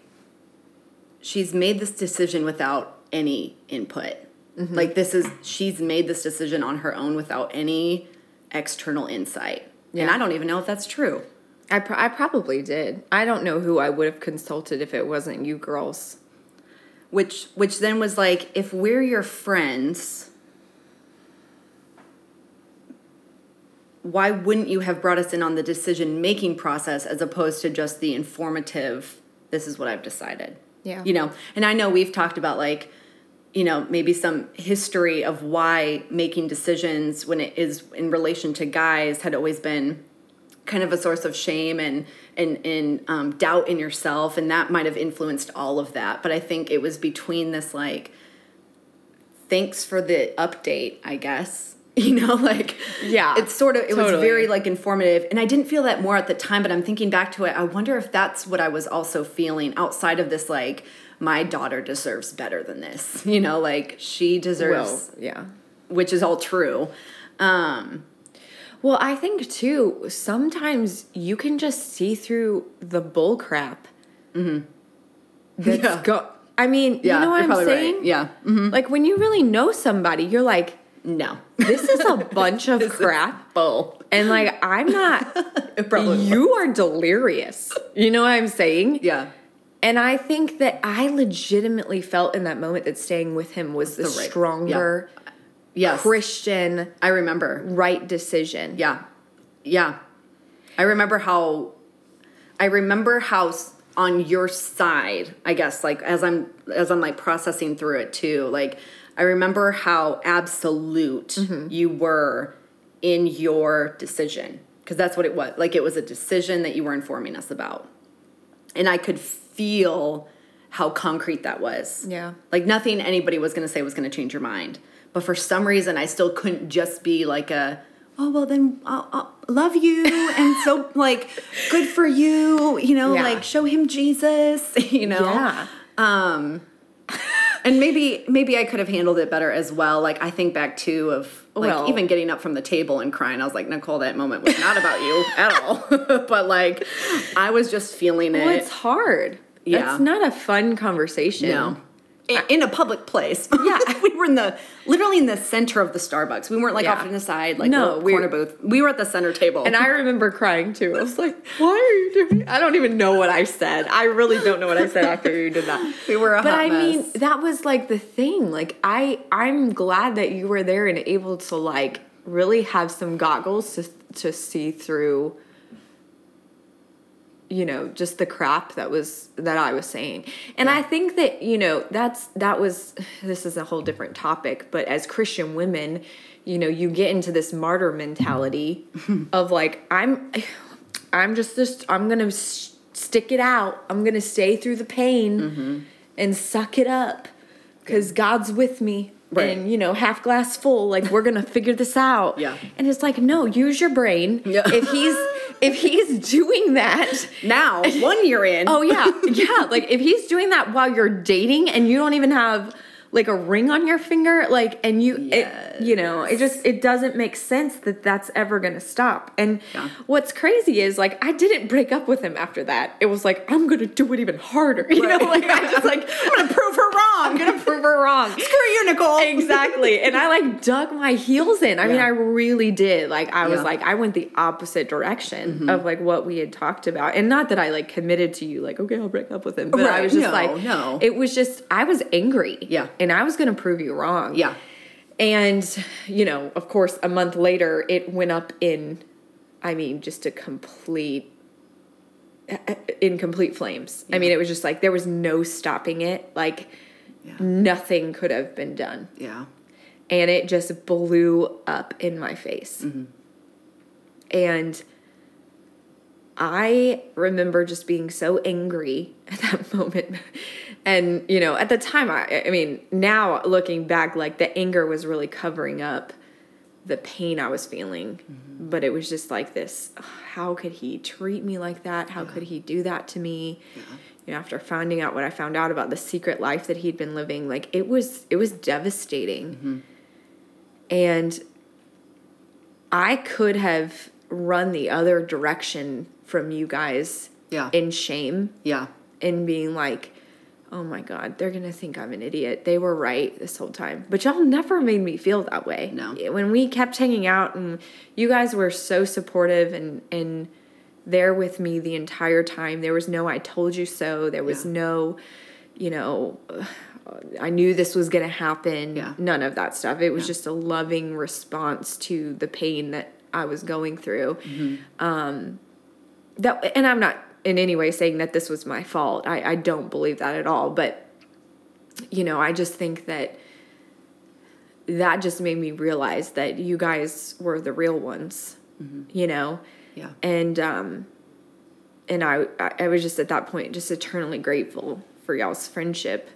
she's made this decision without any input. Mm-hmm. Like this is she's made this decision on her own without any external insight. Yeah. And I don't even know if that's true. I, pr- I probably did. I don't know who I would have consulted if it wasn't you girls. Which which then was like if we're your friends why wouldn't you have brought us in on the decision making process as opposed to just the informative this is what i've decided? Yeah. You know and i know we've talked about like you know maybe some history of why making decisions when it is in relation to guys had always been kind of a source of shame and and, and um, doubt in yourself and that might have influenced all of that. But i think it was between this like thanks for the update i guess you know like yeah it's sort of it totally. was very like informative and i didn't feel that more at the time but i'm thinking back to it i wonder if that's what i was also feeling outside of this like my daughter deserves better than this you know like she deserves well, yeah which is all true um well i think too sometimes you can just see through the bull crap mm-hmm that's yeah. go i mean yeah, you know what i'm saying right. yeah mm-hmm. like when you really know somebody you're like no. This is a bunch of crap. Bull. And like I'm not you are delirious. You know what I'm saying? Yeah. And I think that I legitimately felt in that moment that staying with him was the, the right. stronger yeah. yes. Christian I remember right decision. Yeah. Yeah. I remember how I remember how on your side, I guess like as I'm as I'm like processing through it too, like I remember how absolute Mm-hmm. you were in your decision because that's what it was. Like it was a decision that you were informing us about. And I could feel how concrete that was. Yeah. Like nothing anybody was going to say was going to change your mind. But for some reason, I still couldn't just be like a, oh, well, then I'll, I'll love you. And so, like, good for you. You know, Yeah. like, show him Jesus, you know? Yeah. Um, and maybe maybe I could have handled it better as well. Like I think back too of like Well- even getting up from the table and crying. I was like, Nicole, that moment was not about you at all. but like I was just feeling it. Well, it's hard. Yeah. It's not a fun conversation. no. In, in a public place. Yeah. we were in the literally in the center of the Starbucks. We weren't like Yeah. off to the side, like No, we- corner booth. We were at the center table. And I remember crying too. I was like, why are you doing I don't even know what I said. I really don't know what I said after you did that. we were a But I mean, that was like the thing. Like I I'm glad that you were there and able to like really have some goggles to to see through you know just the crap that was that i was saying and i think that you know that's that was this is a whole different topic but as christian women you know you get into this martyr mentality of like i'm i'm just this i'm gonna s- stick it out i'm gonna stay through the pain Mm-hmm. and suck it up because god's with me Right. and you know half glass full like we're gonna figure this out Yeah. and it's like no use your brain Yeah. if he's if he's doing that now, one year in. Oh yeah, yeah. Like if he's doing that while you're dating and you don't even have like a ring on your finger, like, and you, it, you know, it just it doesn't make sense that that's ever gonna stop. And Yeah. what's crazy is like I didn't break up with him after that. It was like I'm gonna do it even harder. You know, like I just like I'm gonna prove her wrong. I'm gonna prove her wrong. Screw you, Nicole. exactly. And I like dug my heels in. I mean, I really did. Like I was Yeah. Mm-hmm. like I went the opposite direction of like what we had talked about. And not that I like committed to you like, okay, I'll break up with him. But I was just No, like no. It was just I was angry. Yeah. And I was gonna prove you wrong. Yeah. And, you know, of course, a month later it went up in I mean, just a complete in complete flames. I mean, it was just like there was no stopping it. Like Yeah. nothing could have been done Yeah. and it just blew up in my face. Mm-hmm. And I remember just being so angry at that moment. And, you know, at the time, I, I mean, now looking back, like the anger was really covering up the pain I was feeling. Mm-hmm. But it was just like this how could he treat me like that? How could he do that to me? You know, after finding out what I found out about the secret life that he'd been living, like it was it was devastating. Mm-hmm. And I could have run the other direction from you guys Yeah. in shame Yeah. in being like, oh my God, they're going to think I'm an idiot. They were right this whole time. But y'all never made me feel that way. No. When we kept hanging out and you guys were so supportive and, and there with me the entire time, there was no I told you so. There was Yeah. no, you know, I knew this was going to happen. Yeah. None of that stuff. It was just a loving response to the pain that I was going through. Um, that, and I'm not in any way saying that this was my fault. I, I don't believe that at all. But, you know, I just think that that just made me realize that you guys were the real ones, you know? Yeah. and um and I I I was just at that point just eternally grateful for y'all's friendship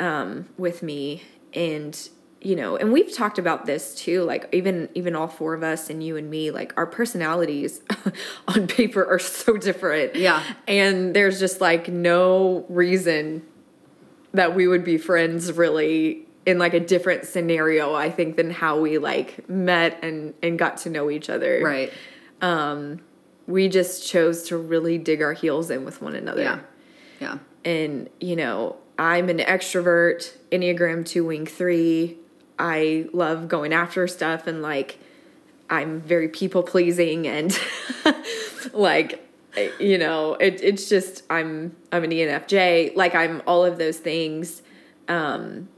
um with me and you know and we've talked about this too like even even all four of us and you and me like our personalities on paper are so different Yeah. and there's just like no reason that we would be friends really in like a different scenario i think than how we like met and and got to know each other Right. um we just chose to really dig our heels in with one another. Yeah. Yeah. And, you know, I'm an extrovert, Enneagram 2 wing 3. I love going after stuff and like I'm very people pleasing and like you know, it, it's just I'm I'm an ENFJ, like I'm all of those things. Um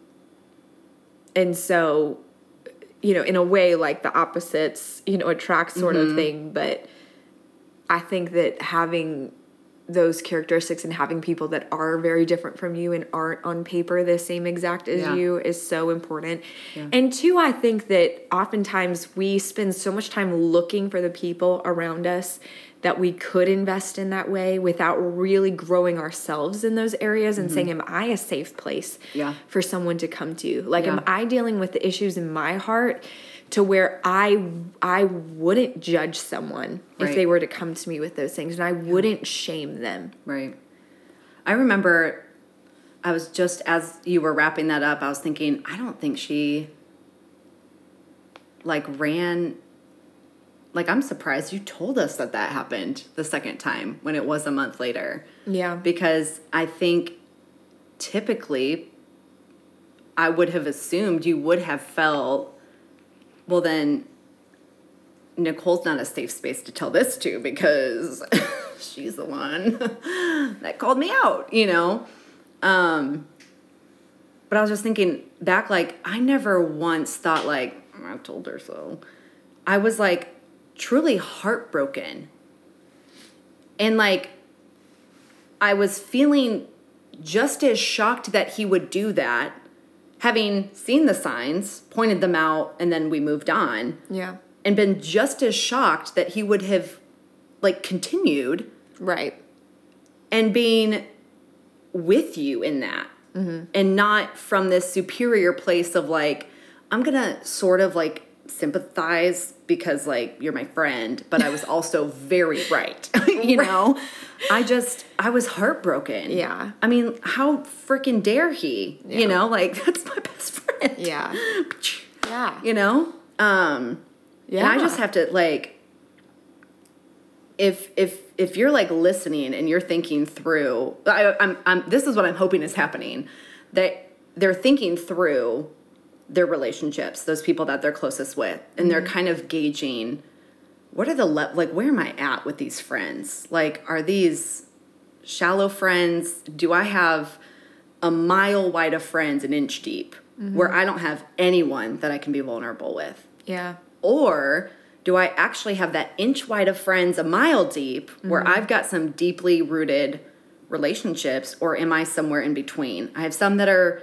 and so you know, in a way like the opposites, you know, attract sort of thing, but I think that having those characteristics and having people that are very different from you and aren't on paper the same exact as Yeah. you is so important. And two, I think that oftentimes we spend so much time looking for the people around us that we could invest in that way without really growing ourselves in those areas and saying, Am I a safe place Mm-hmm. Yeah. for someone to come to? Like, am I dealing with the issues in my heart to where I I wouldn't judge someone if they were to come to me with those things and I wouldn't shame them. Right. I remember I was just as you were wrapping that up, I was thinking, I don't think she like ran like I'm surprised you told us that that happened the second time when it was a month later. Yeah. Because I think typically I would have assumed you would have felt well then Nicole's not a safe space to tell this to because she's the one that called me out, you know? Um, but I was just thinking back, like, I never once thought, like, I told her so. I was like truly heartbroken. And like, I was feeling just as shocked that he would do that, having seen the signs, pointed them out, and then we moved on Yeah. and been just as shocked that he would have like continued Right. and being with you in that mm-hmm. and not from this superior place of like i'm gonna sort of like sympathize because like you're my friend but i was also very right you know i just i was heartbroken Yeah. i mean how freaking dare he Yeah. you know like that's my best friend Yeah. Yeah. you know um Yeah. and i just have to like if if if you're like listening and you're thinking through I, I'm, I'm this is what i'm hoping is happening that they're thinking through their relationships those people that they're closest with and they're mm-hmm. kind of gauging what are the le- like where am i at with these friends like are these shallow friends do i have a mile wide of friends an inch deep where mm-hmm. i don't have anyone that i can be vulnerable with Yeah. or do I actually have that inch wide of friends a mile deep where mm-hmm. I've got some deeply rooted relationships, or am I somewhere in between? I have some that are,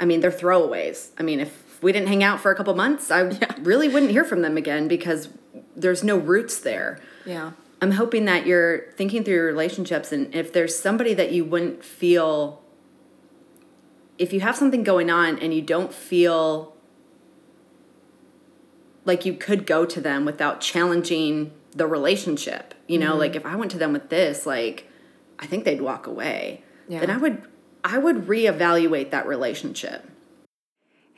I mean, they're throwaways. I mean, if we didn't hang out for a couple months, I really wouldn't hear from them again because there's no roots there. Yeah. I'm hoping that you're thinking through your relationships and if there's somebody that you wouldn't feel if you have something going on and you don't feel like you could go to them without challenging the relationship, you know, mm-hmm. like if I went to them with this, like I think they'd walk away. Yeah. Then I would I would reevaluate that relationship.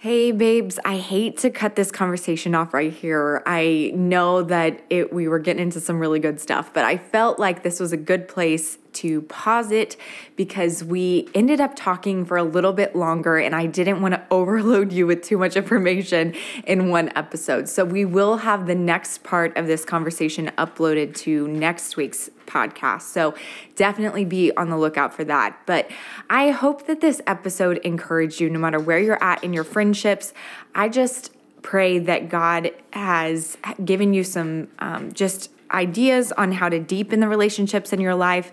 Hey, babes, I hate to cut this conversation off right here. I know that it, we were getting into some really good stuff, but I felt like this was a good place to pause it because we ended up talking for a little bit longer and I didn't want to overload you with too much information in one episode. So we will have the next part of this conversation uploaded to next week's podcast. So definitely be on the lookout for that. But I hope that this episode encouraged you no matter where you're at in your friendships. I just pray that God has given you some um, just ideas on how to deepen the relationships in your life.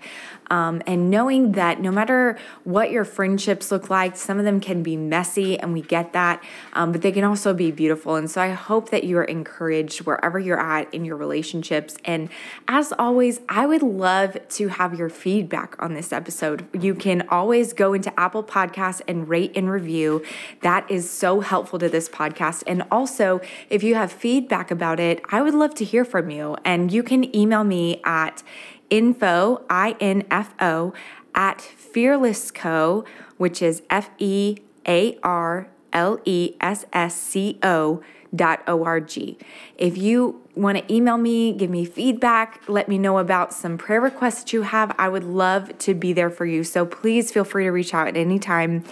Um, and knowing that no matter what your friendships look like, some of them can be messy, and we get that, um, but they can also be beautiful. And so I hope that you are encouraged wherever you're at in your relationships. And as always, I would love to have your feedback on this episode. You can always go into Apple Podcasts and rate and review. That is so helpful to this podcast. And also, if you have feedback about it, I would love to hear from you. And you can email me at info, I-N-F-O, at fearlessco, which is F-E-A-R-L-E-S-S-C-O dot O-R-G. If you want to email me, give me feedback, let me know about some prayer requests you have, I would love to be there for you. So please feel free to reach out at any time.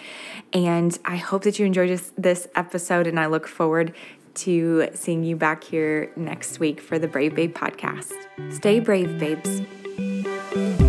And I hope that you enjoyed this, this episode, and I look forward to seeing you back here next week for the Brave Babe podcast. Stay brave, babes. Música